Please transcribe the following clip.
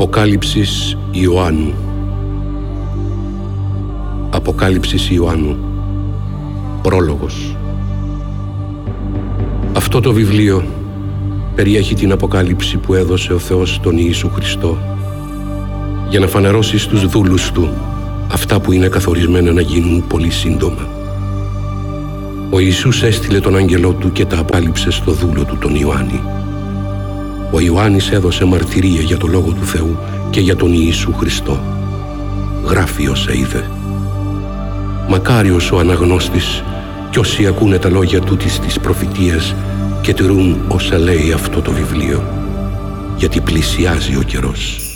Αποκάλυψης Ιωάννου Αποκάλυψης Ιωάννου Πρόλογος Αυτό το βιβλίο περιέχει την αποκάλυψη που έδωσε ο Θεός τον Ιησού Χριστό για να φανερώσει στους δούλους Του αυτά που είναι καθορισμένα να γίνουν πολύ σύντομα. Ο Ιησούς έστειλε τον άγγελό Του και τα απάλυψε στο δούλο Του τον Ιωάννη. Ο Ιωάννης έδωσε μαρτυρία για το Λόγο του Θεού και για τον Ιησού Χριστό. Γράφει όσα είδε. Μακάριος ο αναγνώστης κι όσοι ακούνε τα λόγια τούτης της προφητείας και τηρούν όσα λέει αυτό το βιβλίο, γιατί πλησιάζει ο καιρός.